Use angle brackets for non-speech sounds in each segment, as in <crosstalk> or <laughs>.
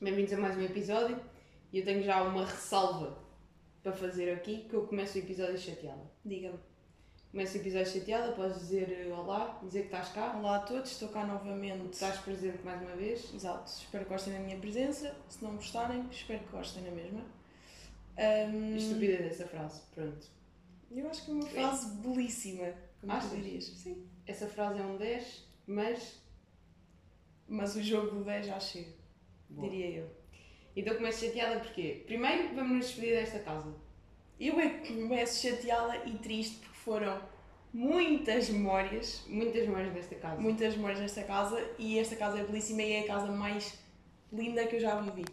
Bem-vindos a mais um episódio e eu tenho já uma ressalva para fazer aqui que eu começo o episódio chateada. Diga-me. Começo o episódio chateada, podes dizer eh, olá, dizer que estás cá, Olá a todos, estou cá novamente. estás presente mais uma vez. Exato, espero que gostem da minha presença. Se não gostarem, espero que gostem na mesma. Ahm, Estupidez dessa frase, pronto. eu acho que é uma frase belíssima, como Achas? tu dirias. Sim. Essa frase é um 10, mas. Mas o jogo do 10 já chega, Boa. diria eu. Então começo chateada porque, primeiro, vamos nos despedir desta casa. Eu é que começo chateada e triste porque foram muitas memórias, Muitas memórias desta casa. muitas memórias nesta casa e esta casa é belíssima e é a casa mais linda que eu já vivi.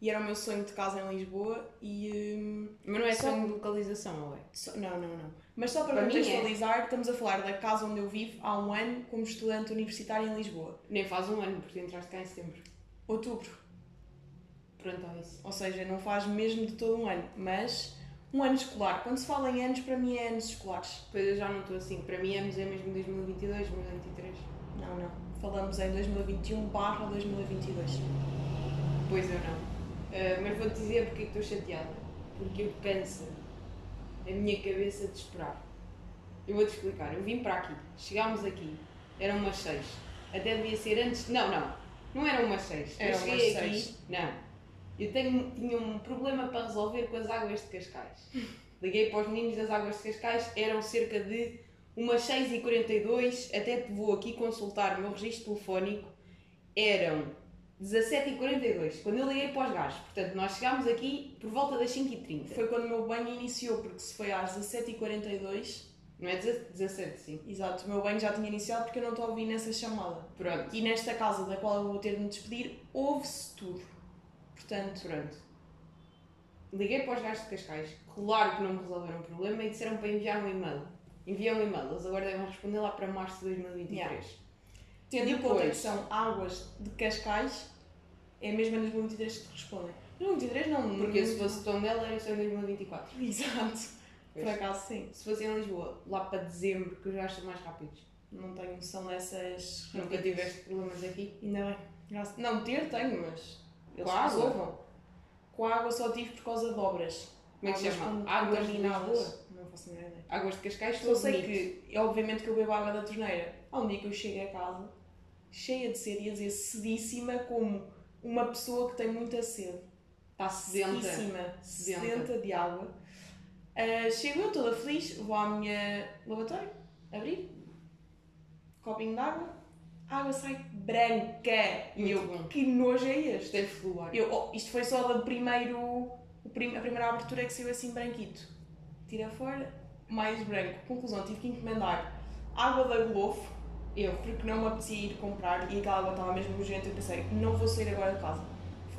E era o meu sonho de casa em Lisboa e. hum, Mas não é Só- só de localização, ou é? Só- não, não, não. Mas só para, Para é. contextualizar, estamos a falar da casa onde eu vivo há um ano como estudante universitário em Lisboa. Nem faz um ano, porque entraste cá em setembro. Outubro. Pronto, é isso. Ou seja, não faz mesmo de todo um ano, mas um ano escolar. Quando se fala em anos, para mim é anos escolares. Depois eu já não estou assim. Para mim, anos é mesmo 2022, 2023. Não, não. Falamos em 2021 barra 2022. Pois eu não. Ah, mas vou-te dizer porque é que estou chateada. Porque eu cansa a minha cabeça de esperar. Eu vou-te explicar. Eu vim para aqui, chegámos aqui, eram umas seis. Até devia ser antes. Não, não. Não eram umas seis. Eu cheguei umas aqui. seis. Não. Eu tenho, tinha um problema para resolver com as águas de Cascais. <laughs> Liguei para os meninos das águas de Cascais, eram cerca de umas 6h42, até te vou aqui consultar o meu registro telefónico, eram 17h42, quando eu liguei para os gajos. Portanto, nós chegámos aqui por volta das 5h30. Foi quando o meu banho iniciou, porque se foi às 17h42, Não é 17, sim. exato, o meu banho já tinha iniciado porque eu não estou a ouvir nessa chamada. Pronto, E nesta casa da qual eu vou ter de me despedir, houve-se tudo. Portanto, pronto. Liguei para os gajos de Cascais, claro que não me resolveram o problema e disseram para enviar um e-mail. Enviei um e-mail, eles agora devem responder lá para março de 2023. Yeah. Tendo em conta que são águas de Cascais, é mesmo em 2023 que te respondem. 2023 não, Porque se fosse Tondela era só em 2024. Exato. Pois. Por acaso sim. Se fosse em Lisboa, lá para dezembro, que os gajos são mais rápidos. Não tenho noção dessas. Nunca tiveste problemas aqui? Ainda bem. Graças- Não, ter tenho, mas. Eles Com a água? resolvam. Com a água só tive por causa de obras. Como é que se chama? Águas de. Lisboa? Não faço a menor ideia. Águas de Cascais, Só sei bonito. que, é obviamente que eu bebo água da torneira. Há um dia que eu chego a casa, cheia de sede, ia dizer sedíssima, como uma pessoa que tem muita sede. Está sedenta. Sedíssima, Sedenta. sedenta de água. Ah, chego eu toda feliz, vou à minha lavatório, abrir, copinho de água, a água sai branca. E Muito eu, bom. que nojo é este? Isto é fluor. Eu, oh, isto foi só do primeiro, o prim- a primeira abertura que saiu assim branquito. Tira fora, mais branco. Conclusão, tive que encomendar água da Glofo, eu, porque não me apetecia ir comprar e aquela água estava mesmo nojenta. Eu pensei, não vou sair agora de casa.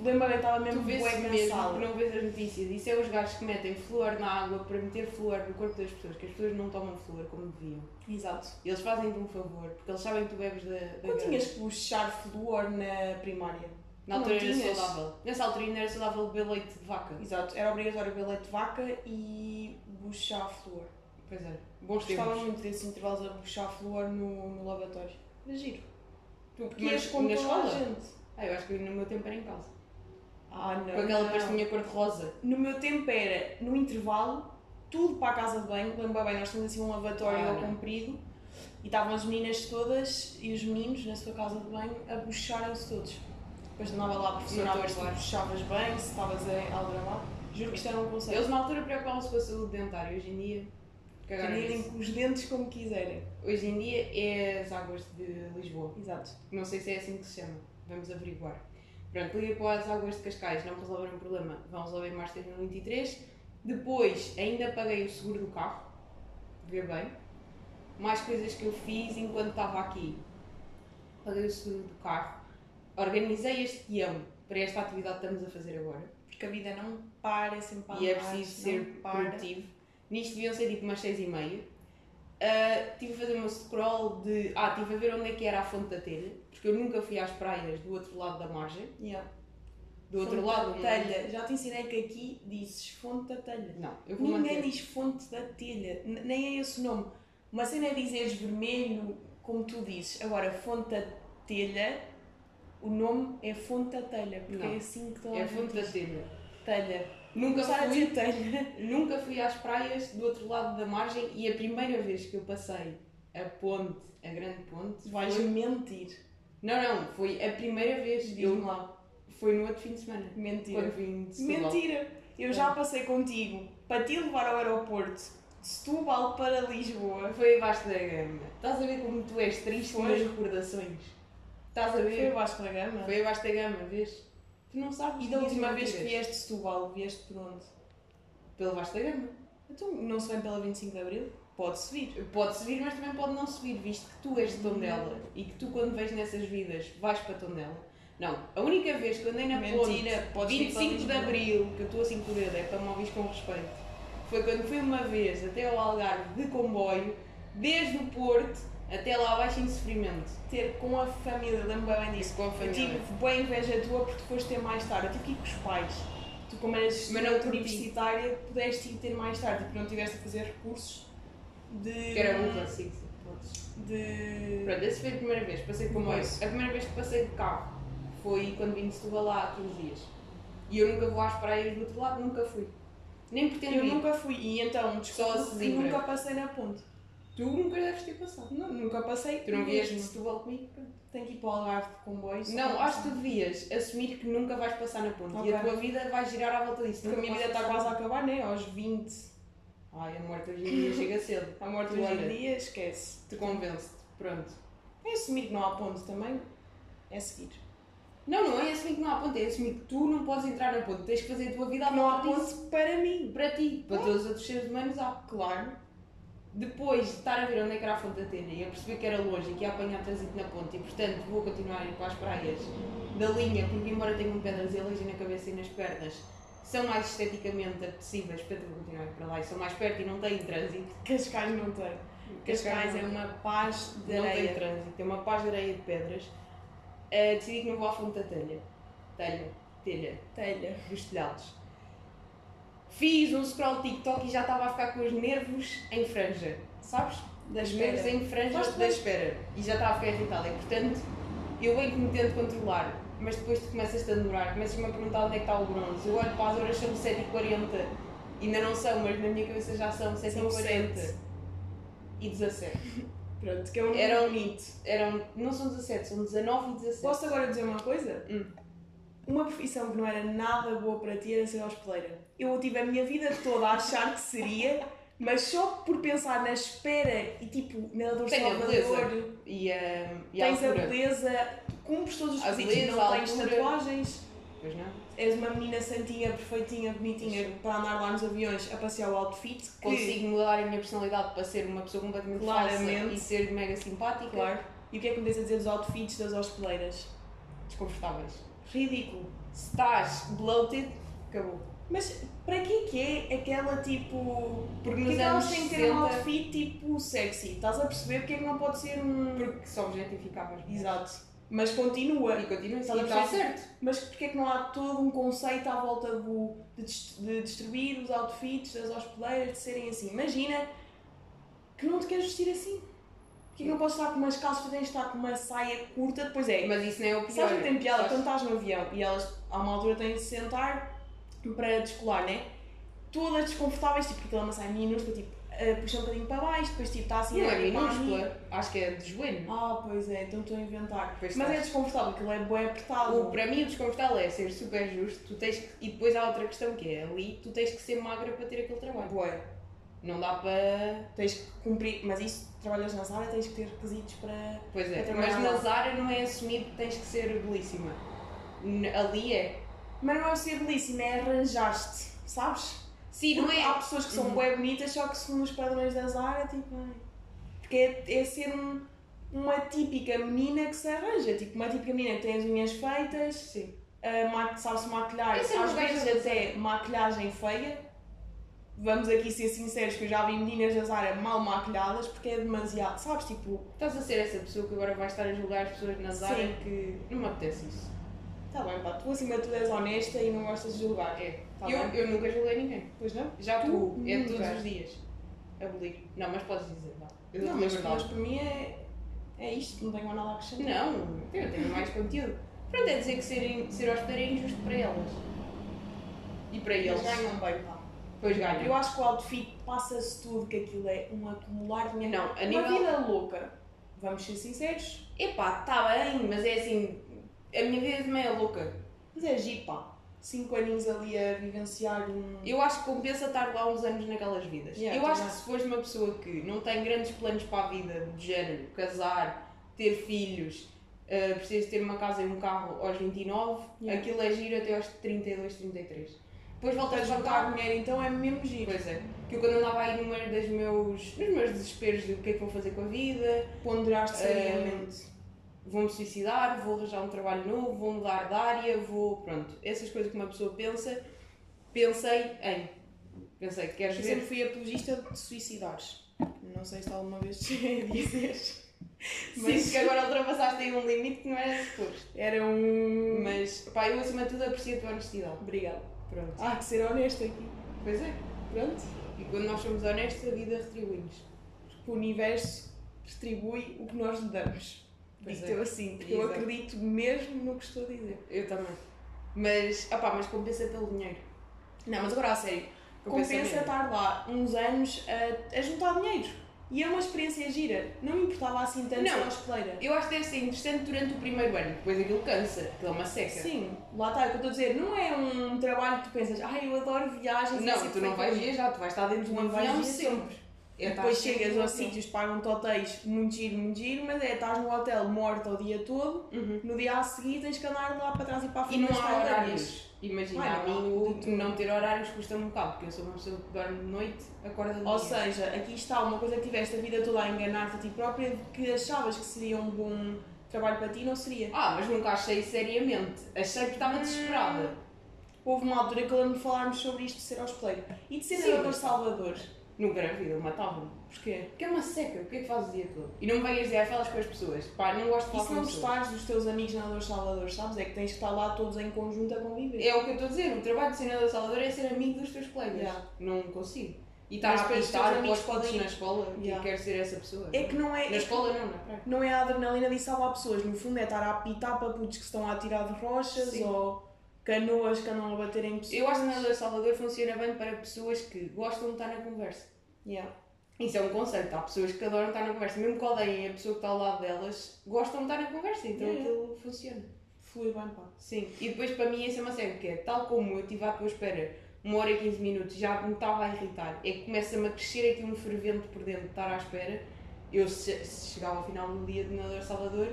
Lembrei que estava mesmo bué mesmo que não vês as notícias. Isso é os gajos que metem flúor na água para meter flúor no corpo das pessoas, que as pessoas não tomam flúor como deviam. Exato. E eles fazem-te um favor, porque eles sabem que tu bebes da, da tinhas que buchar flúor na primária? Na Não altura era tinhas? saudável. Nessa altura ainda era saudável beber leite de vaca. Exato, era obrigatório beber leite de vaca e buchar flúor. Pois é. Bons Gostava tempos. muito desses intervalos a buchar flúor no, no lavatório. Era giro. Tu Porque ias com toda a escola? gente. Ah, eu acho que no meu tempo era em casa. Ah, não. Com aquela pastinha cor-de-rosa. No meu tempo era, no intervalo, tudo para a casa de banho. Lembro bem, nós tínhamos assim um lavatório Ah, comprido e estavam as meninas todas e os meninos na sua casa de banho a bucharem-se todos. Depois andava lá a professora a ver se buchavas bem, se estavas a aldrabar. Juro que isto era um conceito. Eles na altura preocupavam-se com a saúde dentária. Hoje em dia, Podem nisso. os dentes como quiserem. Hoje em dia é as águas de Lisboa. Exato. Não sei se é assim que se chama. Vamos averiguar. Pronto, liguei para as águas de Cascais, não resolveram o problema. Vão resolver em março de 2023. Depois, ainda paguei o seguro do carro. Vê bem. Mais coisas que eu fiz enquanto estava aqui. Paguei o seguro do carro. Organizei este guião para esta atividade que estamos a fazer agora. Porque a vida não para, é sempre a e é preciso ser para. produtivo. Nisto deviam ser tipo umas 6 e meia. Ah, tive a fazer uma scroll de. Ah, tive a ver onde é que era a fonte da telha, porque eu nunca fui às praias do outro lado da margem. Yeah. Do outro Fonte lado, da telha. Já te ensinei que aqui dizes fonte da telha. Não, eu vou Ninguém manter. diz fonte da telha, nem é esse o nome. Uma cena é dizeres vermelho, como tu dizes. Agora, fonte da telha O nome é Fonte da Telha, porque Não. é assim que toda É fonte da telha. Telha. Nunca fui, telha. <laughs> nunca fui às praias do outro lado da margem e a primeira vez que eu passei a ponte, a grande ponte, Vais foi... mentir. Não, não, foi a primeira vez. Diz-me Eu, lá. foi no outro fim de semana. Mentira. Quando vim de Setúbal. Mentira! Eu já passei contigo para te levar ao aeroporto de Setúbal para Lisboa. Foi abaixo da gama. Estás a ver como tu és triste Foi. nas recordações? Estás a Foi ver? o Vasco da Gama. Foi abaixo da gama, vês? Tu não sabes. E da última vez que mentiras. vieste de Setúbal, vieste por onde? Pelo abaixo da gama. Então, não se vem pela 25 de Abril? Pode-se vir. Pode subir, mas também pode não subir, visto que tu és de Tondela e que tu, quando vês nessas vidas, vais para Tondela. Não, a única vez que eu andei na Mentira, ponte, podes vir para 25 de. Abril, que eu estou assim por ele, é para me ouvires com respeito, foi quando fui uma vez até ao Algarve de comboio, desde o Porto até lá abaixo em sofrimento. Ter com a família, lembro bem disso. Isso com a Eu família. tive boa inveja tua porque tu foste ter mais tarde. Eu tive que ir com os pais. Tu, como eras Mas não universitária, pudeste ir ter mais tarde. Porque não tiveste a fazer recursos de. Que era um clássico. podes. De. Pronto, essa foi a primeira vez, passei de comboio. A primeira vez que passei de carro foi quando vim de Setúbal lá há 15 dias. E eu nunca vou às praias do outro lado, nunca fui. Nem pretendo Eu ir. nunca fui. E então, Só desculpa, Sesimbra. nunca passei na ponte. Tu nunca deves ter passado. Não, nunca passei. Tu não vieste de. Setúbal comigo? Tenho que ir para o Algarve de comboio. só Não, acho que tu devias assumir que nunca vais passar na ponte. E Ok. a tua vida vai girar à volta disso. Porque a minha vida está quase a acabar, né? Aos 20. Ai, a morte hoje em dia chega cedo. A morte Tu hoje olha. em dia, esquece. Te convence-te. Pronto. É assumir que não há ponte também. É seguir. Não, não é assumir que não há ponte. É assumir que tu não podes entrar na ponte. Tens que fazer a tua vida à Não há ponte para mim. Para ti. Para todos os outros seres humanos há. Claro. Depois de estar a ver onde é que era a fonte da telha e a perceber que era longe e que ia apanhar trânsito na ponte e portanto vou continuar a ir para as praias da linha porque embora tenham pedras e aleijem na cabeça e nas pernas são mais esteticamente apetecíveis, vou continuar para lá e são mais perto e não têm trânsito. Cascais não tem. Cascais é uma paz de não tem areia. trânsito, tem uma paz de areia de pedras. Uh, decidi que não vou à fonte da telha. Telha. Telha. Telha. Dos telhados. Fiz um scroll TikTok e já estava a ficar com os nervos em franja. Sabes? Da Os espera. nervos em franja da espera. E já estava a ficar irritada. E portanto, eu bem que me tento controlar. Mas depois tu começas a demorar, começas-me a perguntar onde é que está o bronze. Eu olho para as horas, são 7h40. Ainda não são, mas na minha cabeça já são 7h40. sete. E 17. <laughs> Pronto, que é um Eram- bonito. Eram, não são 17, são 19 e 17. Posso agora dizer uma coisa? Hum. Uma profissão que não era nada boa para ti era ser hospedeira. Eu tive a minha vida toda a achar que seria, mas só por pensar na espera e tipo, na dor Tem a Salvador, E, a e a tens a altura. beleza, cumpres todos os beleza, não tens altura. tatuagens, Pois não? és uma menina santinha, perfeitinha, bonitinha para andar lá nos aviões a passear o outfit. Que, Consigo mudar a minha personalidade para ser uma pessoa completamente Claramente. e ser mega simpática. Claro. E o que é que me tens a dizer dos outfits das hospedeiras? Desconfortáveis. Ridículo. Se estás bloated, acabou. Mas para que que é aquela tipo. Porque Porque nos que elas têm que ter um 60 outfit tipo sexy? Estás a perceber porque é que não pode ser um. Porque só objetificavas. Exato. Mas continua. E continua a está perceber? certo. Mas porque é que não há todo um conceito à volta do, de, de distribuir os outfits das hospedeiras, de serem assim? Imagina que não te queres vestir assim. Porque é que não podes estar com umas calças, tu tens de estar com uma saia curta, depois é. Mas isso não é o pior. Sabes que tem piada quando estás no avião e elas, a uma altura, têm de se sentar para descolar, né? Todas desconfortáveis, tipo, aquela uma saia minúscula, tipo, puxa um bocadinho para baixo, depois tipo, está assim Não a é minúscula, acho que é de joelho. Ah, pois é, então estou a inventar. Pois Mas é estás. desconfortável, aquilo é bem apertado. O, para mim o desconfortável é ser super justo, tu tens que, e depois há outra questão que é ali, tu tens que ser magra para ter aquele trabalho. Bué. Não dá para. Tens que cumprir, mas isso, trabalhas na Zara, tens que ter requisitos para. Pois é, Para mas na. Zara não é assumido que tens que ser belíssima. Ali é. Mas não é ser belíssima, é arranjar-te, sabes? Sim, não é. Há pessoas que são Uhum. bué bonitas, só que segundo os padrões da Zara, tipo, ai. Porque é, é ser um, uma típica menina que se arranja, tipo, uma típica menina que tem as unhas feitas, Sim. uh, sabe-se maquilhar, é às vezes até maquilhagem feia. Vamos aqui ser sinceros que eu já vi meninas da Zara mal maquilhadas porque é demasiado, sabes, tipo, Estás a ser essa pessoa que agora vai estar a julgar as pessoas na Zara Sim. que não me apetece isso. tá bem pá, tu acima de tudo és honesta e não gostas de julgar. É. Tá eu, bem. eu nunca julguei ninguém. Pois não? Já Tu tu, é nunca. todos os dias. Abolir. Não, mas podes dizer, vá. Eu Não, mas, mas para mim é, é isto, não tenho nada a acrescentar. Não, eu tenho mais conteúdo. Pronto, é dizer que ser, ser hospedeiro é injusto para elas. E para eles. Eles ganham bem, pá. Pois ganham. Eu acho que o outfit passa-se tudo, que aquilo é um acumular de. Não, a Uma nível. vida louca. Vamos ser sinceros. Epá, está bem, mas é assim. A minha vida também é louca. Mas é giro, pá. Cinco aninhos ali a vivenciar um... Eu acho que compensa estar lá uns anos naquelas vidas. Yeah, eu acho que se fores uma pessoa que não tem grandes planos para a vida, de género, casar, ter filhos, uh, precisas ter uma casa e um carro aos 29, Yeah. aquilo é giro até aos 32, 33. Depois voltas Para a juntar. dinheiro, então é mesmo giro. Pois é. Que eu quando andava aí numa das meus, nos meus desesperos de o que é que vou fazer com a vida, Ponderaste Eh, seriamente. Vou-me suicidar, vou arranjar um trabalho novo, vou mudar de área, vou. Pronto. Essas coisas que uma pessoa pensa, pensei em. Pensei, queres Eu ver? sempre fui apologista de suicidares. Não sei se alguma vez <laughs> cheguei a dizer. Sinto que agora ultrapassaste aí um limite que não era suposto. Era um... Mas, pá, eu acima de tudo aprecio a tua honestidade. Obrigada. Pronto. Há que ser honesto aqui. Pois é. Pronto. E quando nós somos honestos, a vida retribui-nos. Porque o universo retribui o que nós lhe damos. Digo-te é. eu assim, porque eu acredito mesmo no que estou a dizer. Eu também. Mas, opá, mas compensa pelo dinheiro. Não, mas agora a sério. Compensa, mesmo. estar lá uns anos a, a juntar dinheiro. E é uma experiência gira. Não me importava assim tanto Não. ser hospedeira. Eu acho que deve ser interessante durante o primeiro ano, depois aquilo cansa, aquilo é uma seca. Sim, lá está, é o que eu estou a dizer. Não é um trabalho que tu pensas, ai, eu adoro viagens. é Não, tu não vais comigo." viajar, tu vais estar dentro de um avião sempre. É Depois chegas aos avião. sítios, pagam-te hotéis muito giro, muito giro, mas é, estás no hotel morto o dia todo, Uhum. no dia a seguir tens que andar de lá para trás e para a E frente não nas há horários. Imagina, Ai, a não mim o não ter horários custa-me um bocado, porque eu sou uma pessoa que dorme de noite, acorda de Ou dia. seja, aqui está uma coisa que tiveste a vida toda a enganar-te a ti própria, que achavas que seria um bom trabalho para ti, não seria. Ah, mas nunca achei seriamente. Achei que estava desesperada. Houve uma altura que eu lembro de falarmos sobre isto de ser hospedeiro. E de ser Sim, Salvador. Nunca na vida, eu matava-me. Porquê? Porque é uma seca, o que é que fazes o dia todo? E não me venhas dizer, "Ah, falas com as pessoas. Pá, não gosto de E falar se com não pessoas. gostares dos teus amigos nadadores Salvador, sabes? É que tens que estar lá todos em conjunto a conviver. É o que eu estou a dizer, o trabalho de senador Salvador é ser amigo dos teus colegas. Yeah. Não consigo. E estar Mas a amigos para os podem- na escola, Yeah. quero ser essa pessoa. É que não é. Na escola não, na praia. Não é a adrenalina de salvar pessoas, no fundo é estar a apitar para putos que estão a atirar de rochas Sim. ou canoas que andam a bater em pessoas. Eu acho que o Nadador Salvador funciona bem para pessoas que gostam de estar na conversa. Yeah. Isso é um conceito. Há pessoas que adoram estar na conversa, mesmo que odeiem a pessoa que está ao lado delas, gostam de estar na conversa, então Yeah. aquilo funciona. Flui bem, pá. Sim. E depois para mim essa é uma série que é tal como eu estive à tua espera uma hora e 15 minutos, já me estava a irritar, é que começa-me a crescer aqui um fervente por dentro de estar à espera. Eu che- chegava ao final do dia de Nadador Salvador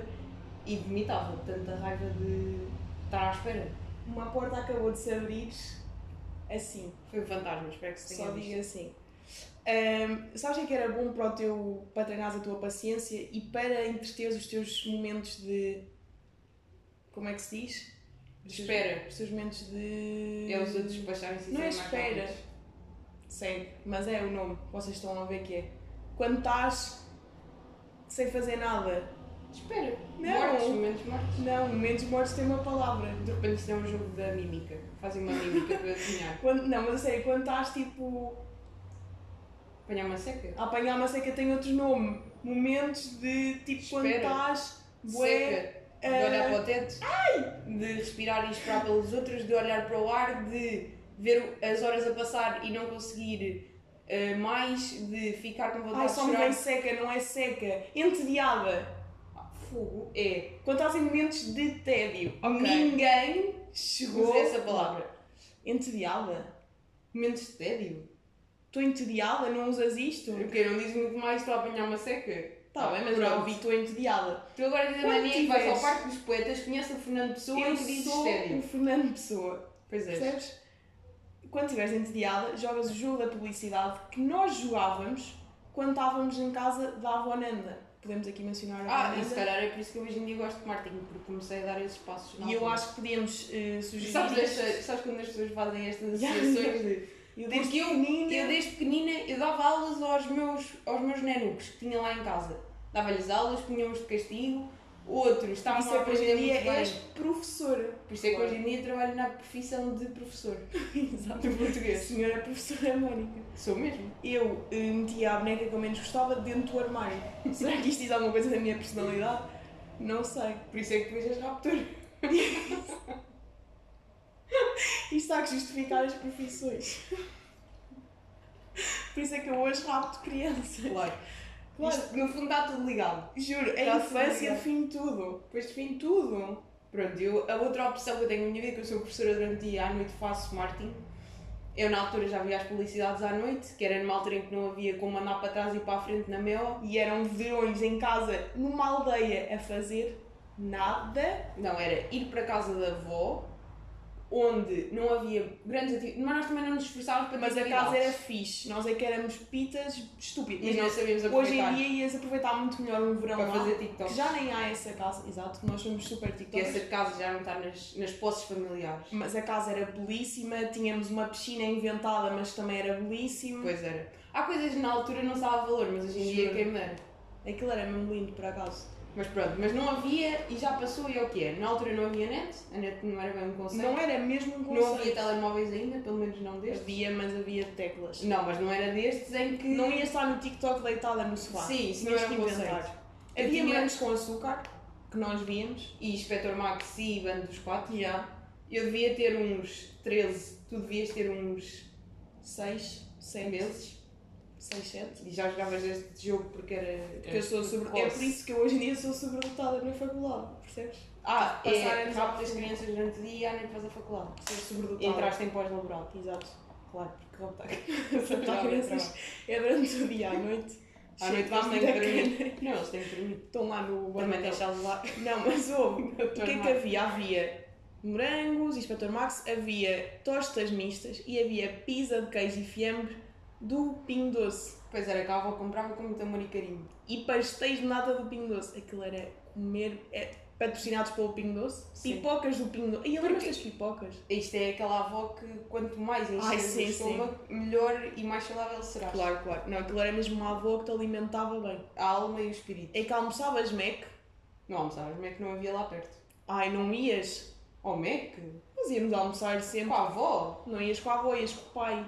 e vomitava tanta raiva de estar à espera. Uma porta acabou de se abrir assim. Foi um fantasma, espero que se tenha Só visto. digo assim. Ahm, sabes o que é que era bom para, o teu, para treinares a tua paciência e para entreteres os teus momentos de. Como é que se diz? Teus- Espera. Os teus momentos de. É os outros despacharem-se Não é espera. rápidos. Segue, mas é o nome, vocês estão a ver que é. Quando estás sem fazer nada. Espera. Não. Mortos, momentos mortos. Não, momentos mortos tem uma palavra. De repente isto é um jogo da mímica. Fazem uma mímica para adivinhar. <laughs> Quando, não, mas a sério, quando estás tipo Apanhar uma seca. a apanhar uma seca tem outro nome. Momentos de tipo quando Espera. estás bué. Seca. De ah, olhar para o teto. De respirar e esperar pelos outros. De olhar para o ar. De ver as horas a passar e não conseguir ah, mais. De ficar com vontade Ai, de só me chorar. vem seca, não é seca. Entediada. Fogo. É. Quando estás em momentos de tédio. Ok. Ninguém chegou. Usa essa palavra. Entediada? Momentos de tédio. Estou entediada? Não usas isto? Porque não dizes muito mais estou a apanhar uma seca. Tá bem, mas já Pronto. ouvi, estou entediada. Tu agora tens a mania que vais ao Parque dos Poetas, conhece o Fernando Pessoa Eu e dizes tédio. o Fernando Pessoa. Pois é. Percebes? Quando estiveres entediada, jogas o jogo da publicidade que nós jogávamos quando estávamos em casa da avó Nanda. Podemos aqui mencionar Ah, e se calhar é por isso que eu hoje em dia gosto de marketing, porque comecei a dar esses passos. E eu acho que podíamos eh, sugerir. Sabes, esta- sabes quando as pessoas fazem estas associações de. Eu desde Porque eu, pequenina- eu desde pequenina eu dava aulas aos meus, aos meus nenucos que tinha lá em casa. Dava-lhes aulas, punhamos de castigo, outros estavam Isso a é que hoje aprender em dia muito bem. és professora. Por isso é que hoje em dia trabalho na profissão de professor <laughs> Exato. A português. senhora professora Mónica. Sou mesmo. Eu eh, metia a boneca que eu menos gostava dentro do armário. Será que isto diz alguma coisa da minha personalidade? Não sei. Por isso é que és raptor. <laughs> Isto está a justificar as profissões. Por isso é que eu hoje rapto crianças. Claro. Claro. Isto, no fundo está tudo ligado. Juro, Está a infância define tudo. Depois define tudo. Pronto, eu, a outra opção que eu tenho na minha vida, que eu sou professora durante o dia, à noite faço marketing. Eu na altura já via as publicidades à noite, que era numa altura em que não havia como andar para trás e para a frente na MEO. E eram verões em casa, numa aldeia, a fazer nada. Não, era ir para a casa da avó, onde não havia grandes atividades, mas nós também não nos esforçávamos para Mas a casa era fixe. Nós é que éramos pitas estúpidas. E não Mas sabíamos hoje aproveitar em dia ias aproveitar muito melhor um verão para lá. fazer TikTok. Que já nem há essa casa, exato, nós somos super Que TikTokers. essa casa já não está nas, nas posses familiares. Mas a casa era belíssima, tínhamos uma piscina inventada, mas também era belíssimo. Pois era. Há coisas que na altura não se dava valor, mas hoje em dia quem me. Aquilo era mesmo lindo, por acaso. Mas pronto, mas não havia e já passou e é o que é. Na altura não havia net, a net não era bem um conceito. Não era mesmo um Não conceito. havia telemóveis ainda, pelo menos não destes. Havia, mas havia teclas. Não, mas não era destes em que. Não ia estar no TikTok deitada no sofá. Sim, isso não era um conceito. Havia morangos com açúcar, que nós víamos. E Inspector Max e Bando dos Quatro. Já. Eu devia ter uns 13, tu devias ter uns Seis, sete meses. Seis, sete. E já jogavas este jogo porque era. Porque eu sou sobre... É por isso que eu hoje em dia sou sobredotada na faculdade, percebes? Ah, Passar é anos rápido as crianças durante o dia e à noite vais à faculdade. Ser sobredotada. Entraste em pós-laboral. Exato. Claro, porque raptar <laughs> crianças é durante o dia, à noite. À noite à têm que. Não, eles têm que dormir. Estão lá no Também chaves lá. Não, mas ouve. <laughs> O Doutor que é que havia? Havia morangos, Inspector Max, havia tostas mistas e havia pizza de queijo e fiambre do Pingo Doce. Pois era, que a avó comprava com muito amor e carinho. E pastéis de nata do Pingo Doce. Aquilo era comer... É, patrocinados pelo Pingo Doce. Sim. Pipocas do Pingo Doce. E eu lembro das pipocas. Isto é aquela avó que quanto mais Ai, encher o estômago, melhor e mais saudável será. Claro, claro. Não, aquilo era mesmo uma avó que te alimentava bem. A alma e o espírito. É que almoçavas Mac. Não almoçavas, que não havia lá perto? Ai, não ias? Oh, Mac? Nós íamos almoçar Com sempre. a avó? Não ias com a avó, ias com o pai.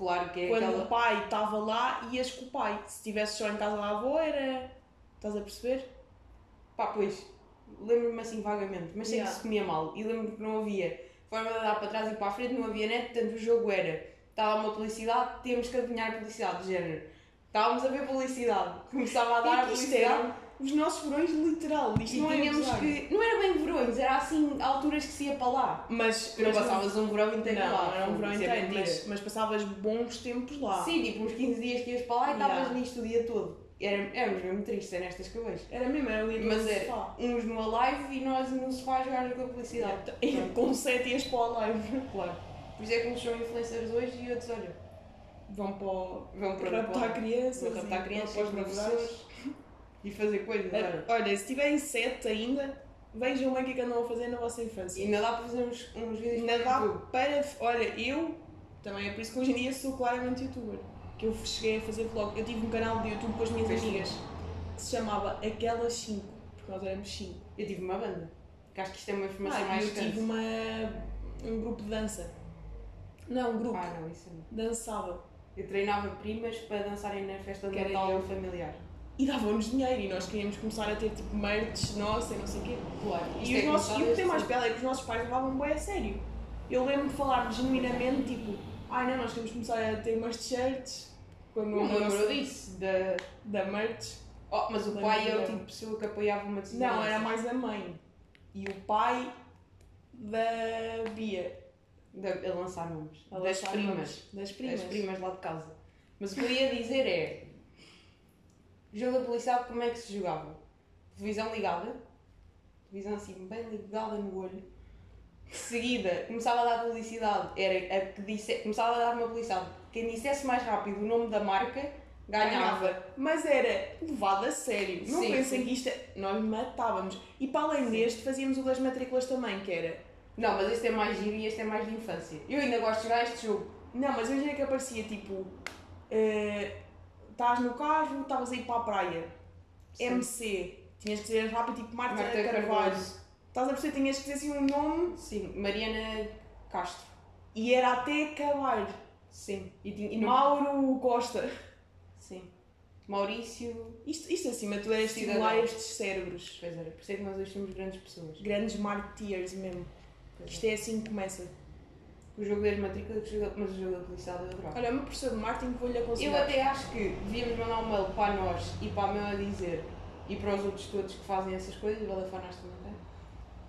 Claro que é Quando aquela... o pai estava lá, ias com o pai. Se estivesse só em casa da avó, era. Estás a perceber? Pá, pois, lembro-me assim vagamente, mas sei Yeah. que se comia mal. E lembro-me que não havia forma de andar para trás e para a frente, não havia net, portanto o jogo era... Está lá uma publicidade, temos que adivinhar a publicidade, de género. Estávamos a ver publicidade, começava a dar a publicidade... eram os nossos verões literal. Isto E não é tínhamos gozar. que. Não era bem verões, era assim alturas que se ia para lá. Mas. Não mas passavas um verão inteiro Não, lá. não era um verão é inteiro, mas, mas passavas bons tempos lá. Sim, tipo uns 15 dias que ias para lá e Yeah. estavas nisto o dia todo. Era, éramos mesmo tristes, é nestas que eu vejo. Era mesmo, era ali Mas era sofá. uns numa live e nós no sofá a jogar com a publicidade. Yeah. <laughs> Com sete ias para o live. <laughs> Claro. Por isso é que uns são influencers hoje e outros, olha, Vão para o. vão para raptar crianças. vão raptar crianças, para os professores e fazer coisas. Olha, Olha. se tiverem sete ainda, vejam bem o que é que andam a fazer na vossa E infância. ainda dá para fazer uns, uns vídeos Ainda dá para. Olha, eu também é por isso que hoje em dia sou claramente youtuber. Que eu cheguei a fazer vlog. Eu tive um canal de YouTube com as minhas Fez amigas que se chamava Aquelas 5, porque nós éramos 5. Eu tive uma banda. Que acho que isto é uma informação Ah, mais eu tive uma, um grupo de dança. Não, um grupo. Ah, não, isso não. Dançava. Eu treinava primas para dançarem na festa de Natal familiar. E davam-nos dinheiro e nós queríamos começar a ter tipo merch nossa e não sei o quê. Claro. E, os nossos, e o que tem mais piada é que os nossos pais levavam bem a sério. Eu lembro de falar genuinamente, tipo, ai não, nós temos que começar a ter umas t-shirts. Quando Não me a nossa- lembro disso. Da... Da merch. Oh, mas o pai é o tipo de pessoa que apoiava uma decisão. Não, era mais a mãe. E o pai da Bia. Da, a lançar nomes. A das lançar primas. nomes. Das primas. As primas lá de casa. Mas o que eu ia dizer é. Jogo da policial, como é que se jogava? Televisão ligada. Televisão assim, bem ligada no olho. De seguida, começava a dar publicidade. Era a que disse, começava a dar uma publicidade. Quem dissesse mais rápido o nome da marca, ganhava. Mas era levado a sério. Não Sim, pensem sim. que isto é... Nós matávamos. E para além deste, fazíamos o das matrículas também, que era... Não, mas este é mais giro e este é mais de infância. Eu ainda gosto de jogar este jogo. Não, mas imagina que aparecia tipo. eh, Estás no carro, estavas a ir para a praia. Sim. MC. Tinhas que dizer rápido, tipo Marta, Marta Carvalho. Carvalho. Estás a perceber? Tinhas que dizer assim um nome Sim, Mariana Castro. e era até acabar. Sim. E, tinha- e Mauro Costa. Sim. Maurício. Isto, isto acima de tudo é estimular estes cérebros. Pois era, por isso é que nós hoje somos grandes pessoas. Grandes marketeers mesmo. Pois Isto é assim que começa. O jogo das matrículas, mas o jogo da publicidade eu adorava. Olha, o meu professor de marketing vou-lhe Eu aconselhar. até acho que devíamos mandar um mail para nós e para a meu a dizer e para os outros todos que fazem essas coisas, o Alefanas também tem.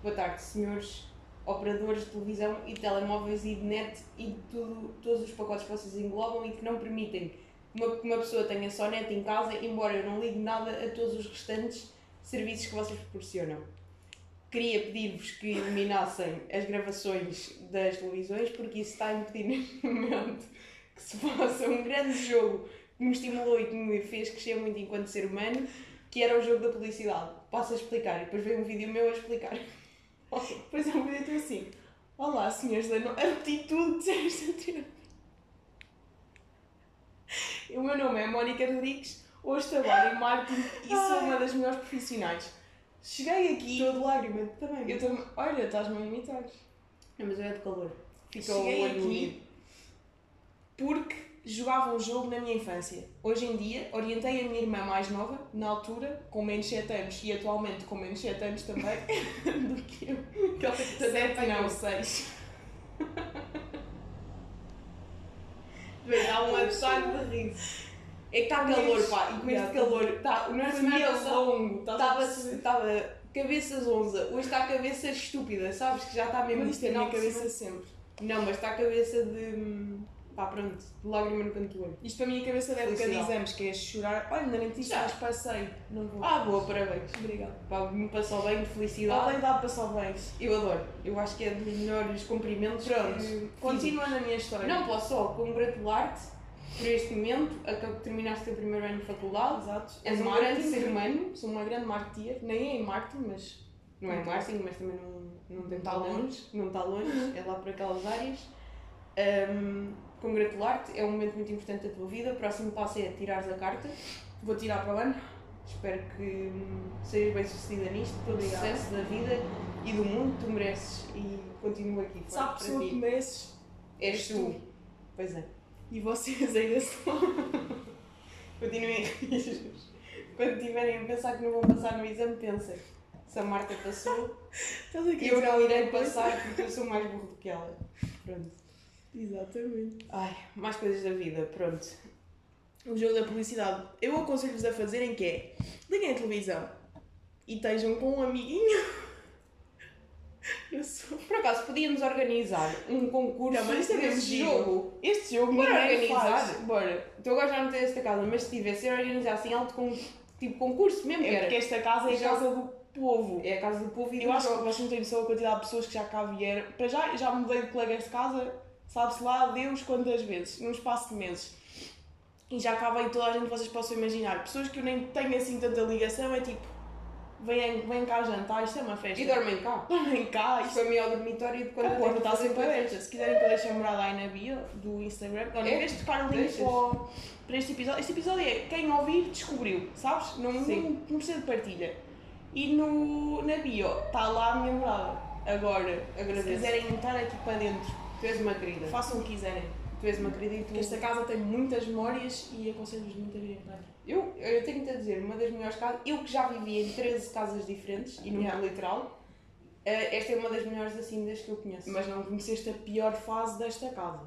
Boa tarde, senhores operadores de televisão e telemóveis e de net e de tudo, todos os pacotes que vocês englobam e que não permitem que uma, que uma pessoa tenha só net em casa, embora eu não ligue nada a todos os restantes serviços que vocês proporcionam. Queria pedir-vos que eliminassem as gravações das televisões, porque isso está a impedir neste momento que se faça um grande jogo que me estimulou e que me fez crescer muito enquanto ser humano, que era o jogo da publicidade. Passo a explicar e depois vem um vídeo meu a explicar. Depois eu vou dizer assim: Olá, senhores da no... aptitude de disseste anteriormente. O meu nome é Mónica Rodrigues, hoje trabalho em marketing e sou uma das melhores profissionais. Cheguei aqui. Todo lágrima também. Eu também. Olha, estás-me a imitar. Não, mas eu é de calor. Fica o Cheguei aqui porque jogava um jogo na minha infância. Hoje em dia, orientei a minha irmã mais nova, na altura, com menos 7 anos e atualmente com menos 7 anos também, <laughs> do que eu. Que ela tem Sete, não, 6. Vai dar um ataque de riso. É que está calor, pá. E com este calor, tá, o nosso dia longo, a estava perceber? estava cabeça zonza. Hoje está a cabeça estúpida, sabes? Que já está mesmo isto é a minha cabeça sempre. Não, mas está a cabeça de. pá, pronto, de lágrima no canto do olho. Isto para a minha cabeça da época de exames, que é chorar. Olha, disse, Já. mas passei. Não vou. Ah, boa, parabéns. Obrigada. Pá, me passou bem, de felicidade. Além de dar para só bens. Eu adoro. Eu acho que é dos melhores cumprimentos. Pronto, que- Continua na minha história. Não posso só congratular-te por este momento, acabo terminaste o teu primeiro ano de faculdade. Exato. És um Marketing. grande ser humano. Sou uma grande marketeer. Nem é em marketing, mas. Não é marketing, mas também não, não tem Está problemas. Não está longe, é lá por aquelas áreas. Um, congratular-te, é um momento muito importante da tua vida. O próximo passo é tirares a carta. Vou tirar para o ano. Espero que hum, sejas bem sucedida nisto, todo o sucesso da vida e do mundo que tu mereces e continua aqui. Forte pessoa que mereces. És tu. Pois é. E vocês ainda são. <laughs> Continuem rijos. Quando tiverem a pensar que não vão passar no exame, pensem. Se a Marta passou, eu não irei passar porque eu sou mais burro do que ela. Pronto. Exatamente. Ai, mais coisas da vida, pronto. O jogo da publicidade. Eu aconselho-vos a fazerem que é liguem a televisão e estejam com um amiguinho. <laughs> Eu sou. Por acaso, podíamos organizar um concurso Não, mas isto é giro. jogo. Este jogo Bora ninguém organizar? faz. Bora. Tu agora já não tens esta casa, mas se tivesse a organizar assim alto com tipo concurso mesmo, É era. porque esta casa é a Já- casa do povo. É a casa do povo e Eu acho que vocês não têm noção a quantidade de pessoas que já cá vieram. Para já, já mudei de colegas de casa, sabe-se lá, Deus quantas vezes, num espaço de meses. E já cá veio toda a gente vocês possam imaginar. Pessoas que eu nem tenho assim tanta ligação, é tipo, vêm, vêm cá jantar, isto é uma festa. E dormem cá. Dormem cá, Isto isto foi ao dormitório de quando a eu porta está sempre aberta. Se quiserem que eu deixe a morada aí na bio do Instagram. Olha, É? em vez de tocar o link para, o- para este episódio, este episódio é quem ouvir descobriu, sabes? Não, não, não precisa de partilha. E no, na bio está lá a minha morada. Agora, Agradeço. se quiserem entrar aqui para dentro, Tu és uma querida. façam o que quiserem. Tu. Porque esta casa tem muitas memórias e aconselho-vos muito a virem para aqui. Eu, eu tenho-te a dizer, uma das melhores casas. Eu que já vivi em 13 casas diferentes e num Yeah. literal, eh, esta é uma das melhores assim das que eu conheço. Mas não conheceste a pior fase desta casa.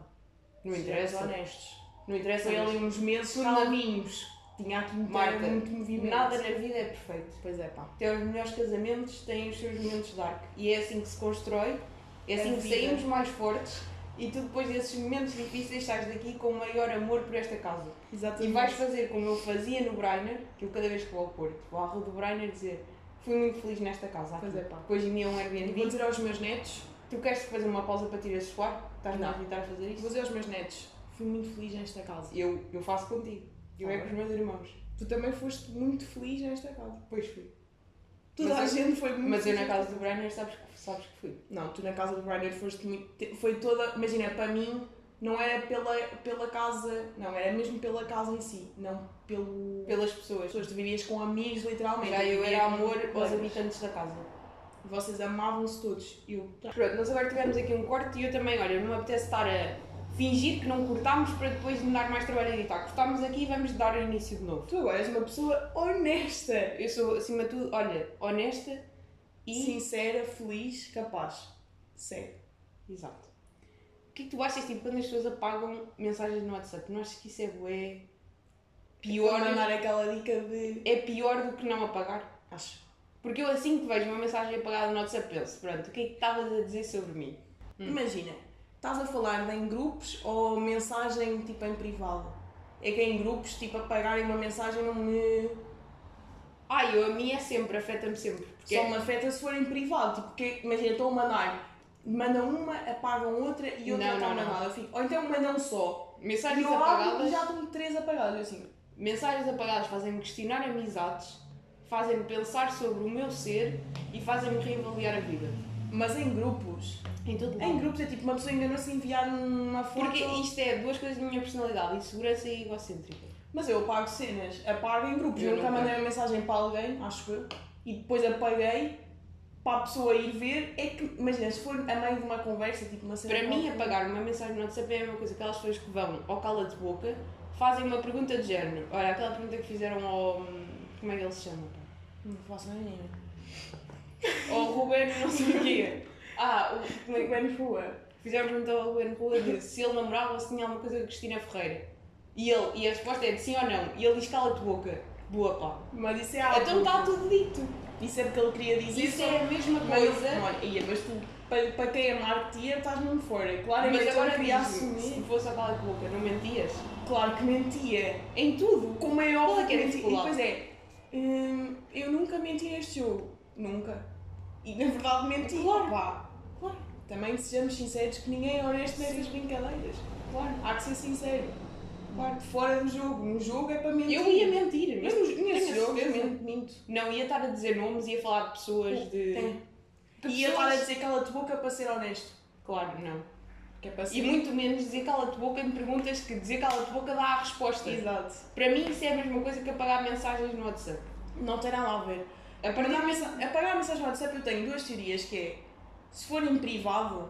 não Sejamos interessa. honestos. Não interessa. Foi ali uns meses calminhos. Tinha aqui muito, Marta, muito movimento. Nada na vida é perfeito. Pois é, pá. Até os melhores casamentos têm os seus momentos dark. E é assim que se constrói, é assim A que saímos mais fortes. E tu depois desses momentos difíceis sais daqui com o maior amor por esta casa. Exatamente. E vais fazer como eu fazia no Brainer, que eu cada vez que vou ao Porto, vou à rua do Brainer dizer fui muito feliz nesta casa. aqui." Pois é, pá. Depois é um E Airbnb. vou dizer aos meus netos, Tu queres fazer uma pausa para tirar suar? Estás-me a evitar fazer vou isso? dizer aos meus netos, fui muito feliz nesta casa. Eu, eu faço contigo. Eu Tá é com os meus irmãos. Tu também foste muito feliz nesta casa. Pois fui. Toda Mas a gente foi muito Mas eu na casa do Brainer sabes, que- sabes que fui. Não, tu na casa do Brian foste muito. Foi toda. Imagina, para mim, não era pela, pela casa. Não, era mesmo pela casa em si. Não pelo. Pelas pessoas. pessoas. Tu vivias com amigos, literalmente. Já eu era amor aos habitantes da casa. Vocês amavam-se todos. Eu. Pronto, nós agora tivemos aqui um corte e eu também, olha, não me apetece estar a fingir que não cortámos para depois me dar mais trabalho a editar. Cortámos aqui e vamos dar o início de novo. Tu agora és uma pessoa honesta. Eu sou, acima de tudo, olha, honesta e. Sincera, feliz, capaz. Sério. Exato. O que é que tu achas, tipo, quando as pessoas apagam mensagens no WhatsApp? Não achas que isso é bué? Pior Pior, mandar aquela dica de. é pior do que não apagar? Acho. Porque eu assim que vejo uma mensagem apagada no WhatsApp penso, pronto, o que é que estavas a dizer sobre mim? Hum. Imagina, estás a falar em grupos ou mensagem tipo em privado? É que em grupos, tipo, apagarem uma mensagem não me. Ah, eu a mim é sempre, afeta-me sempre. Porque Só me afeta se for em privado. Tipo, porque, imagina, estou a mandar, mandam uma, apagam outra e outra Não, está não, não. mandada. Fico- Ou então mandam só. Mensagens eu apagadas, já estão três apagadas. Assim, mensagens apagadas fazem-me questionar amizades, fazem-me pensar sobre o meu ser e fazem-me reavaliar a vida. Mas em grupos. Em todo Em grupos é tipo, uma pessoa enganou-se em enviar uma foto. Porque isto é duas coisas da minha personalidade, insegurança e egocêntrica. Mas eu apago cenas, apago em grupos. Eu Eu nunca mandei uma mensagem para alguém, acho eu, e depois apaguei para a pessoa ir ver. É que, imagina, se for a meio de uma conversa, tipo uma cena. Para mim, qualquer- apagar uma mensagem no WhatsApp é a mesma coisa que aquelas pessoas que vão ao cala-de-boca, fazem uma pergunta de género. Olha, aquela pergunta que fizeram ao. Como é que ele se chama? Não faço nem nenhuma. Ao Ruben, não sei o quê. Ah, o, como é que rua. Fizeram pergunta ao Ruben Rua de se ele namorava ou se tinha alguma coisa com a Cristina Ferreira. E, ele, e a resposta é de sim ou não. E ele diz cala-te boca. Boa pá. Mas isso é algo. Então está tudo dito. Isso é porque ele queria dizer. Isso é a mesma coisa. olha, ia, mas tu, para, para quem amar te ia, estás mesmo fora. Claramente Mas agora queria diz-me, se assumir. fosse a cala-te boca, não mentias? Claro que mentia. Em tudo. Como é Qual óbvio é que é E depois é, hum, eu nunca menti neste jogo. Nunca. E na verdade menti. Claro. Pá. Claro. Também sejamos sinceros que ninguém é honesto nestas brincadeiras. Claro. Há que ser sincero. Claro. Fora do jogo. No jogo é para mentir. Eu ia mentir. Mas nesse jogo eu minto. minto. Não, ia estar a dizer nomes, ia falar de pessoas de. Tem. E ia estar a dizer cala-te boca para ser honesto. Claro, não. É. E muito menos dizer cala-te boca em perguntas que dizer cala-te boca dá a resposta. Exato. Para mim isso é a mesma coisa que apagar mensagens no WhatsApp. Não tem nada a ver. Apagar Apagar, mensa apagar mensagens no WhatsApp eu tenho duas teorias que é se for em privado,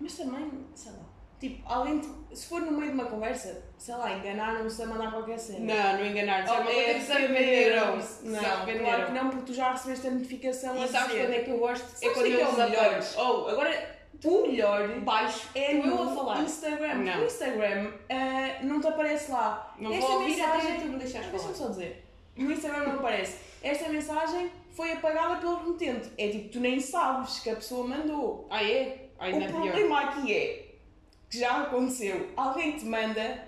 mas também, sei lá, tipo, alguém te- se for no meio de uma conversa, sei lá, enganaram-se a mandar qualquer cena. Não, não enganar-te. Oh, é se arrependeram. Se Não, claro que não, porque tu já recebeste a notificação a E sabes dizer. quando é que eu gosto? Sabes é quando o é eu o melhor? Oh, agora O melhor baixo é estou eu a falar. Instagram. Não. No Instagram ah, não te aparece lá. Não Esta vou ouvir mensagem... até tu me deixares falar. Deixa-me só dizer. No Instagram não aparece. Esta mensagem foi apagada pelo remetente. É tipo, tu nem sabes que a pessoa mandou. Ah é? Ainda o é pior. problema aqui é que já aconteceu. Alguém te manda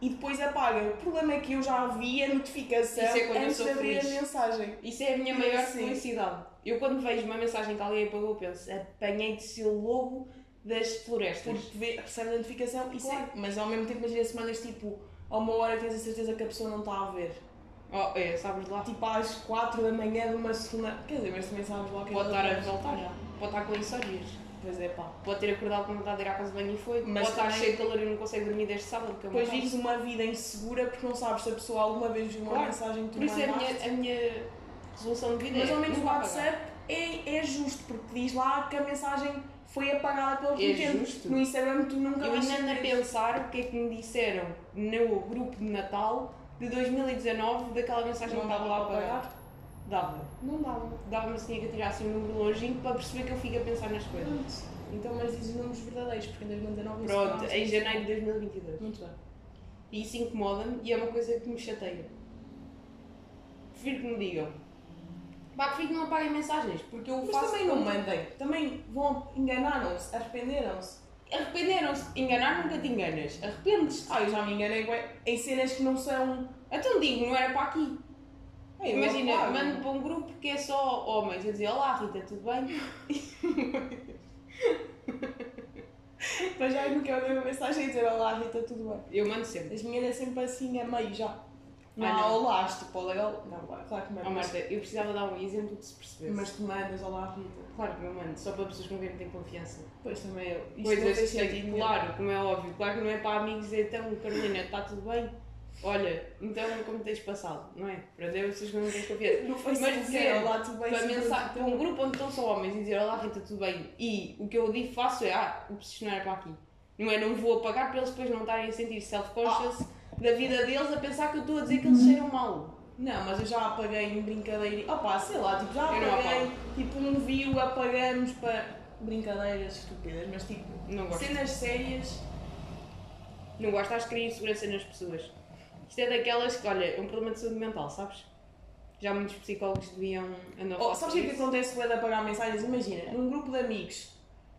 e depois apaga. O problema é que eu já vi a notificação é antes de abrir feliz. a mensagem. Isso é a minha maior Sim. felicidade. Eu quando vejo uma mensagem que alguém apagou, penso, apanhei-te seu lobo das florestas. Porque vê, recebe a notificação e Claro. segue. Mas ao mesmo tempo, imagina se mandas tipo a uma hora tens a certeza que a pessoa não está a ver. Oh, é, sabes lá. Tipo às 4 da manhã de uma segunda. Quer dizer, mas também sabes lá que Pode é estar a voltar. Já. Pode estar com insónias. Pois é, pá. Pode ter acordado com vontade de ir à casa de banho e foi. Mas Pode estar cheio de calor e não consegue dormir desde sábado. Que é Depois vives uma vida insegura porque não sabes se a pessoa alguma vez viu uma Claro. mensagem que tu Por isso é a minha, a minha resolução de vida. Mas é ao menos o. WhatsApp é, é justo, porque diz lá que a mensagem foi apagada pelo É remetente. justo. No Instagram tu nunca Eu ainda ando a pensar o que é que me disseram no grupo de Natal de 2019 daquela mensagem Não que estava lá a apagar. Dava. Não dava. Dava-me assim que tirasse um número longínquo para perceber que eu fico a pensar nas coisas. Pronto. Então, mas dizes os números verdadeiros, porque em 2019 não se Pronto, em janeiro de 2022. Muito bem. E isso incomoda-me e é uma coisa que me chateia. Prefiro que me digam. Pá, prefiro que não apaguem mensagens, porque eu Mas faço. também não mandem. Também vão, enganaram-se, arrependeram-se. Arrependeram-se. Enganar nunca te enganas. Arrependes-te. Ah, eu já me enganei bué, em cenas que não são. Então digo, não era para aqui. Ei, eu Imagina, apago. mando para um grupo que é só homens a dizer Olá Rita, tudo bem? <laughs> Mas já nunca mandei uma mensagem a dizer Olá Rita, tudo bem. Eu mando sempre. As minhas é sempre assim, a meio já. Não Ah, há não. olá, tipo, legal. Não, claro que Oh, mando. Marta, eu precisava dar um exemplo que se percebesse. mas tu mandas Olá Rita. Claro que eu mando, só para pessoas com quem têm confiança. Pois também eu. Isto Coisas que têm- sentido. claro, como é óbvio. Claro que não é para amigos dizer então, Carolina, está tudo bem? Olha, então como tens passado, não é? Para dizer quem não tens confiança. Não foi Mas dizer, Olá, tudo bem? para, mensagem, para um grupo onde estão só homens e dizer Olá Rita, tudo bem? E o que eu digo faço é, ah, o não era para aqui. Não é? Não vou apagar para eles depois não estarem a sentir self-conscious da vida deles a pensar que eu estou a dizer que eles cheiram mal. Não, mas eu já apaguei em brincadeira. Opa, sei lá, tipo, já apaguei. Tipo, um view apagamos para brincadeiras estúpidas, mas tipo, Não gosto. cenas sérias. Não gosto, acho que cria insegurança nas pessoas. Isto é daquelas que, olha, é um problema de saúde mental, sabes? Já muitos psicólogos deviam andar Oh, sabes o que é acontece de apagar mensagens? Imagina, num grupo de amigos,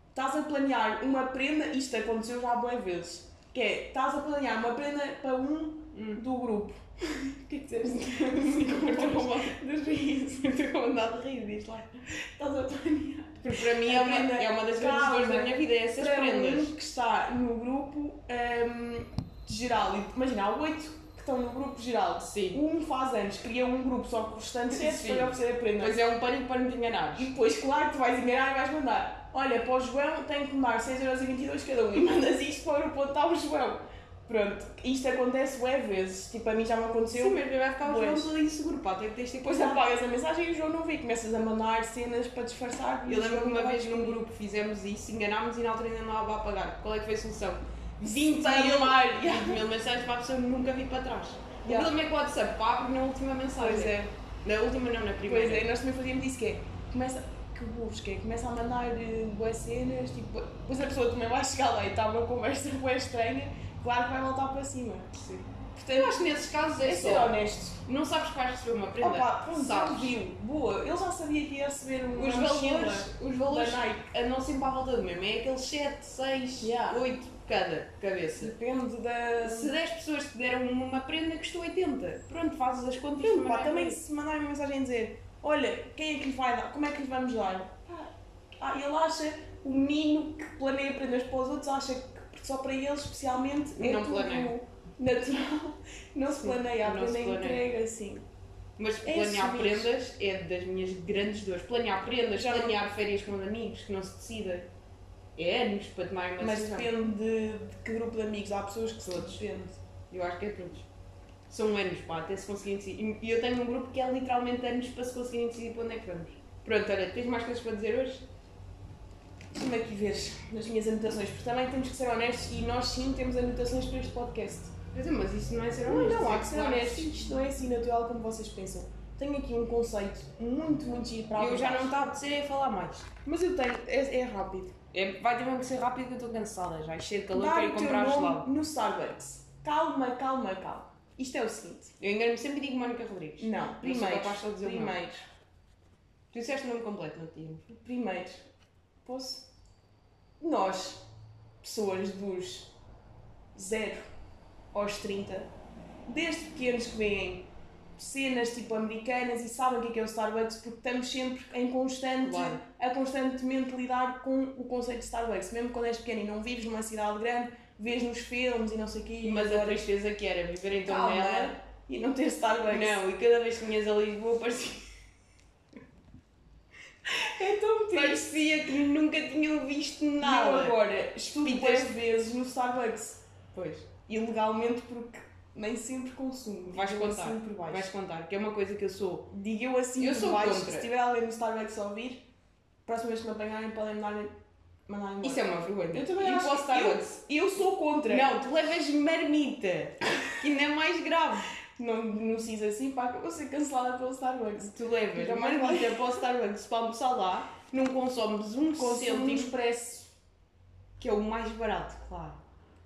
estás a planear uma prenda, isto aconteceu já boas vezes, que é, estás a planear uma prenda para um Hum. do grupo. O <laughs> que é que disseste? <laughs> Estou com vontade- Das risos. estou com vontade de rir, diz lá. Estás a planear. Porque para mim é uma, é uma das grandes dores da minha vida, é essas para prendas. um que está no grupo hum, geral. Imagina, há oito que estão no grupo geral. Sim. Um faz anos, cria um grupo, só que o restante sete Sim. foi oferecer a prenda. Mas é um pânico para não te enganares. E depois, claro, que tu vais enganar e vais mandar. Olha, para o João tem que mandar 6,22€ cada um. E mandas isto para o está o João. Pronto, isto acontece bué vezes. Tipo, a mim já me aconteceu. Sim, mas vai ficar o João todo inseguro, pá, tem que ter tipo Depois apagas a mensagem e o João não vê. Começas a mandar cenas para disfarçar. Eu o lembro que uma vez num grupo fizemos isso, enganámos e na altura ainda não a apagar. Qual é que foi a solução? 20 Sem mil, yeah. 20 mil mensagens para a pessoa nunca vir para trás. O Yeah. problema é que o WhatsApp abre na última mensagem. Pois é. Na última não, na primeira. Pois é, nós também fazíamos isso que é. Começa. Que que é? Começa a mandar boas cenas, tipo, depois a pessoa também vai chegar lá e está uma conversa <laughs> bué estranha, claro que vai voltar para cima. Sim. Eu Portanto, acho que nesses casos é, é ser só. honesto. Não sabes que vais receber uma prenda? Opa, pronto, sabes. viu. Boa, ele já sabia que ia receber um Os valores, os valores andam sempre à volta do mesmo. É aqueles 7, 6, Yeah. 8 cada cabeça. Depende da. Se 10 pessoas te deram uma prenda, custou 80. Pronto, fazes as contas Pronto, pá, também se mandarem uma mensagem dizer: Olha, quem é que lhe vai dar? Como é que lhe vamos dar? Ah, ele acha, o menino que planeia prendas para os outros, acha que só para ele, especialmente, é Não tudo planeia. natural. Não se planeia, a não se prenda é planeia. entrega assim. Mas É planear assumir. prendas é das minhas grandes dores. Planear prendas, Já não- planear férias com os amigos que não se decida. É anos para tomarem uma Mas decisão. depende de, de que grupo de amigos. Há pessoas que se Todos. depende. Eu acho que é todos. São anos, pá, até se conseguirem decidir. E eu tenho um grupo que é literalmente anos para se conseguirem decidir para onde é que vamos. Pronto, olha, tens mais coisas para dizer hoje? Deixa-me aqui ver nas minhas anotações, porque também temos que ser honestos e nós sim temos anotações para este podcast. Dizer, mas isso não é ser honesto. não, há é que ser sim. Isto não é assim natural como vocês pensam. Tenho aqui um conceito muito, muito giro para Eu já não está a apetecer a falar mais. Mas eu tenho, é, é rápido. É, vai ter mesmo que ser rápido que eu estou cansada já. Cheio de calor, quero o ir comprar gelado. no Starbucks. Calma, calma, calma. Isto é o seguinte. Eu engano-me sempre e digo Mónica Rodrigues. Não, primeiro, dizer primeiro, Tu disseste o nome completo, não tinha? primeiro. Posso? Nós, pessoas dos 0 aos 30, desde pequenos que veem cenas tipo americanas e sabem o que é, que é o Starbucks porque estamos sempre em constante, Claro. a constantemente lidar com o conceito de Starbucks. Mesmo quando és pequeno e não vives numa cidade grande, vês nos filmes e não sei o quê. Mas a agora- tristeza que era viver em Calma. Tondela. E não ter Starbucks. Não, e cada vez que vinhas a Lisboa parecia, <laughs> É tão triste. parecia que nunca tinham visto Eu nada. agora estudo Pitas. vezes no Starbucks. Pois, Ilegalmente porque nem sempre consumo. vais contar. assim por baixo. Vais contar, que é uma coisa que eu sou. Digo eu assim Eu por sou baixo. contra. Se tiver alguém no Starbucks a ouvir, próxima vez que me apanharem podem mandar mandar embora. Isso é uma vergonha. Eu também acho para o que Starbucks. Eu, eu sou contra. Não, tu levas marmita. que ainda é mais grave. Não denuncies assim, pá, que eu vou ser cancelada pelo Starbucks. Tu levas mais marmita para o Starbucks para almoçar lá, não consomes um Consumo cêntimo, expresso. que é o mais barato, claro.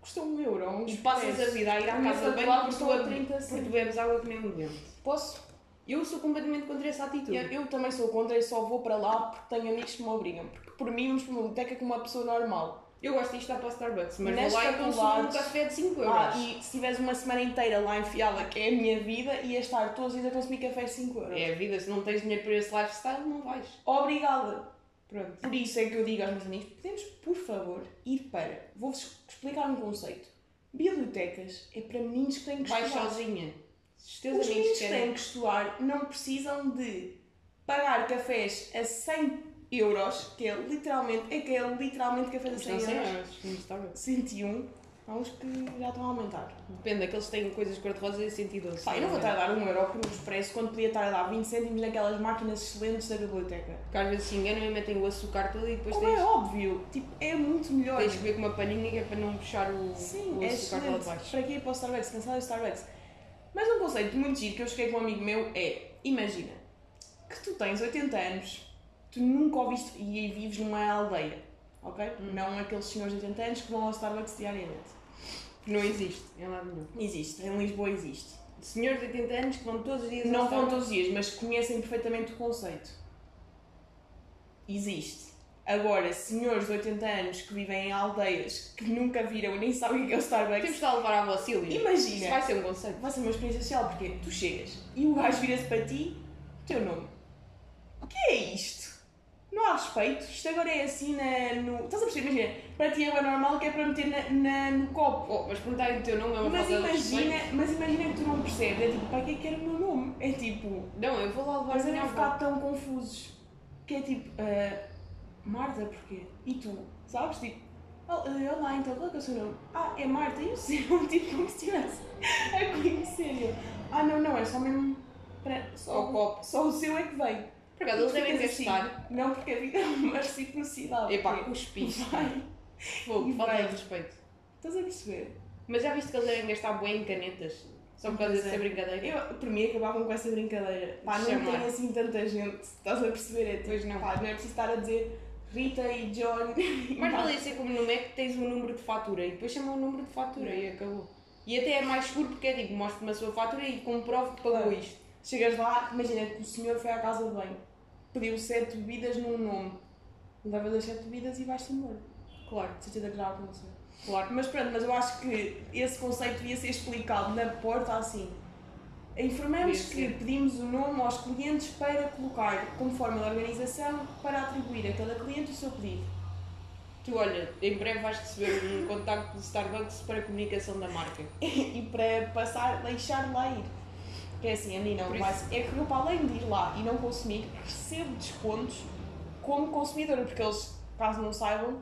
Custa um euro. Um E passas a vida a ir à casa bem porque tu, bebes- 30 porque tu cêntimos. bebes água que nem um doente. Posso? Eu sou completamente contra essa atitude. Eu, eu também sou contra e só vou para lá porque tenho amigos que me obrigam. Porque por mim vamos para uma biblioteca com uma pessoa normal. Eu gosto de estar para o Starbucks, mas Nas vou lá e consumo um café de 5 euros. Ah, e se tiveres uma semana inteira lá enfiada, que é a minha vida, ia estar todos os dias a consumir café de 5 euros. É a vida, se não tens dinheiro para esse lifestyle, não vais. Obrigada. Pronto. Por isso é que eu digo aos meus amigos, podemos, por favor, ir para... Vou-vos explicar um conceito. Bibliotecas é para meninos que têm que Vais estudar. sozinha. Se os teus Os amigos que têm que estudar não precisam de pagar cafés a 100 euros, que é literalmente, é que é literalmente café a 100 Não sei, euros. euros no Starbucks. 101, Há uns que já estão a aumentar. Depende, aqueles que têm coisas cor-de-rosa e 112. Pá, eu não vou estar a dar um euro por um expresso quando podia estar a dar 20 cêntimos naquelas máquinas excelentes da biblioteca. Porque às vezes se enganam e metem o açúcar todo e depois Como tens, é óbvio, tipo, é muito melhor. tens que ver com uma paninha que é para não puxar o, Sim, o é açúcar lá de baixo. Para quê ir para o Starbucks? Cansado do Starbucks. Mas um conceito muito giro que eu cheguei com um amigo meu é, imagina, que tu tens 80 anos, tu nunca ouviste e vives numa aldeia, ok? Hum. Não aqueles senhores de 80 anos que vão ao Starbucks diariamente. Não existe em lado nenhum. Existe, em Lisboa existe. Senhores de 80 anos que vão todos os dias Não vão todos os dias, mas conhecem perfeitamente o conceito. Existe. Agora, senhores de 80 anos que vivem em aldeias que nunca viram e nem sabem o que é o Temos Starbucks, de estar a levar à Vocília. Isso imagina. vai ser um conceito. Vai ser uma experiência social porque tu chegas e o gajo vira-se para ti, teu nome. O que é isto? Não há respeito. Isto agora é assim na, no. Estás a perceber? Imagina, para ti é normal que é para meter na, na- no copo. Oh, mas perguntarem o teu nome é uma Mas de imagina, mas imagina que tu não percebes. É tipo, para que é que era o meu nome? É tipo. Não, eu vou lá levar Mas devem avó. ficar tão confusos. Que é tipo, ah, Marta, porquê? E tu? Sabes? Tipo, "Oh, ah, olá, então qual é que é o seu nome? Ah, é Marta, e o seu? Tipo, como se estivesse a conhecer. Ah, não, não, é só mesmo. Para, só, O copo. só o seu é que vem. Por acaso, eles devem ficas assim, testar. Não, porque a vida <laughs> é uma reciprocidade. Epá, porque cuspi. Vai. E falta de respeito. Estás a perceber? Mas já viste que eles devem gastar bué em canetas? Só por causa Pois dessa é. brincadeira? Eu, por mim, acabavam com essa brincadeira. Pá, não Chamar. tem assim tanta gente. Estás a perceber? É tipo, Pois não. Pá, não é preciso estar a dizer Rita e John. <laughs> Mas valia ser como no Mac tens um número de fatura e depois chama o número de fatura e acabou. E até é mais seguro porque é tipo, mostra-me a sua fatura e comprovo que pagou Claro. isto. Chegas lá, imagina que o senhor foi à casa de banho, pediu sete bebidas num nome, levas as sete bebidas e vais-te embora. Claro, De certeza que já aconteceu. claro. Mas pronto, mas eu acho que esse conceito devia ser explicado na porta assim. Informamos que pedimos o nome aos clientes para colocar como forma de organização para atribuir a cada cliente o seu pedido. Tu olha, em breve vais receber um <laughs> contacto do Starbucks para a comunicação da marca. e para passar, deixar lá ir. Que é assim, a mim não isso- É que eu, para além de ir lá e não consumir, recebo descontos como consumidora, porque eles, caso não saibam,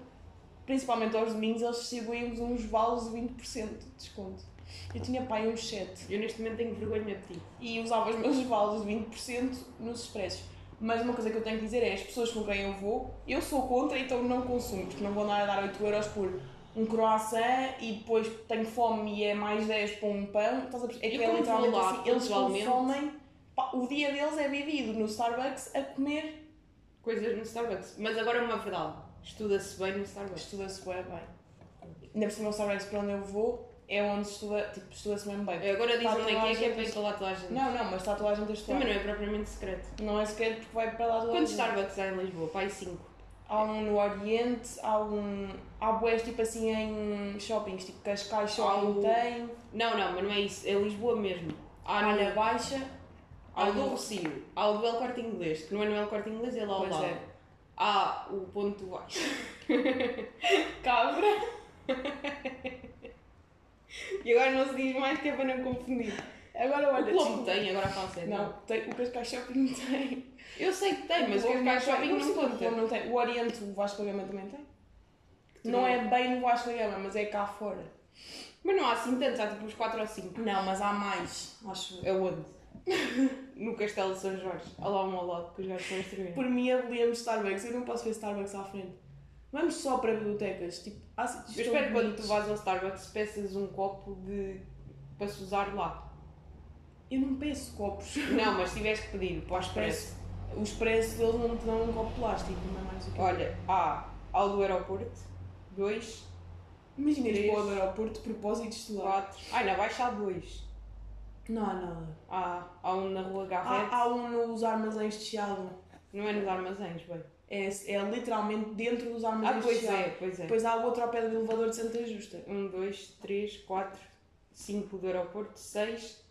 principalmente aos domingos, eles distribuem-vos uns vales de 20% de desconto. Eu tinha pai uns 7 Eu neste momento tenho vergonha de ti. e usava os meus vales de 20% nos expressos. Mas uma coisa que eu tenho que dizer é as pessoas com quem eu vou, eu sou contra, então não consumo, porque não vou andar a dar 8 euros por um croissant e depois tenho fome e é mais 10 para um pão. Estás a perceber? É que é literalmente lá assim, eles consomem, pá, o dia deles é vivido no Starbucks a comer. Coisas no Starbucks. Mas agora é uma verdade. Estuda-se bem no Starbucks. Estuda-se bem, bem. Ainda por cima o Starbucks para onde eu vou é onde estuda, tipo, estuda-se mesmo bem. Agora diz Está onde é que é que é para lá toda a gente. Não, não, mas a a estudar. Também não é propriamente secreto. Não é sequer porque vai para lá toda Quantos. Starbucks há em Lisboa? Pai 5. Há um no Oriente, há um. Há bués tipo assim em shoppings, tipo Cascais Shopping o- tem, Não, não, mas não é isso. É Lisboa mesmo. Há, há no- na Baixa. há o do Rocio. Há o do El Corte Inglês, que não é no El Corte Inglês, é lá ao lado. é. Há o ponto baixo. <laughs> Cabra. <laughs> E agora não se diz mais que é para não confundir. Agora O olha. Colombo tipo, tem, agora fala sério. Não, tem, o Cascais Shopping <laughs> tem. Eu sei que tem, mas o Cascais. Shopping não O conta. não tem. O Oriente, o Vasco da Gama também tem. Não não- é bem no Vasco da Gama, mas é cá fora. Mas não há assim tantos, há tipo uns 4 ou 5. Não, mas há mais, acho. É onde? <laughs> no Castelo de São Jorge. Há lá um ao lado que os gajos estão a. Por mim abolimos Starbucks, eu não posso ver Starbucks à frente. Vamos só para bibliotecas, tipo, há sítios Eu espero que quando tu vais ao Starbucks peças um copo de... para se usar lá. Eu não peço copos. Não, mas se tiveres que pedir para o expresso. O expresso deles não te dão um copo de plástico, não é mais o que Olha, há ao do aeroporto, dois, Imagina ir para o aeroporto de propósito de estudar. quatro. Ai, na Baixa há dois. Não há nada. Há, há um na Rua Garrett. Há, há um nos armazéns de Chiado. Não é nos armazéns, bem. É, é literalmente dentro dos Ah, armazéns pois é, pois é. Depois há o outro ao pé do elevador de Santa Justa. Um, dois, três, quatro, cinco do aeroporto, seis.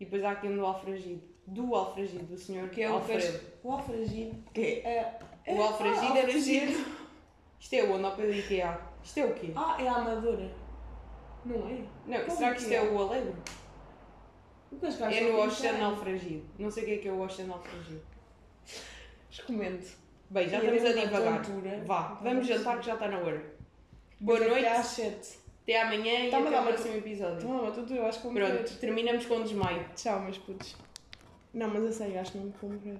E depois há aqui um do Alfragido. Do Alfragido, do senhor Que é o Alfredo. cas- O alfragido. Que é, é, O Alfragido ah, alfragido. ser. Isto é onde? Ao pé do IKEA. Isto é o quê? Ah, é a Amadora. Não é? Não, como será que isto é? é o Alegre? O É no tem. Alfragido. Não sei o que é que é o Oceano Alfragido. Recomendo. Bem, já E estamos a divagar. tontura. Vá, vamos jantar que já está na hora. Boa é noite. até às 7. Até amanhã e até dar o uma próximo episódio. Mas tudo, eu acho que vou morrer. Pronto, terminamos com um desmaio. Tchau, meus putos. Não, mas a sério, acho que não me vou morrer.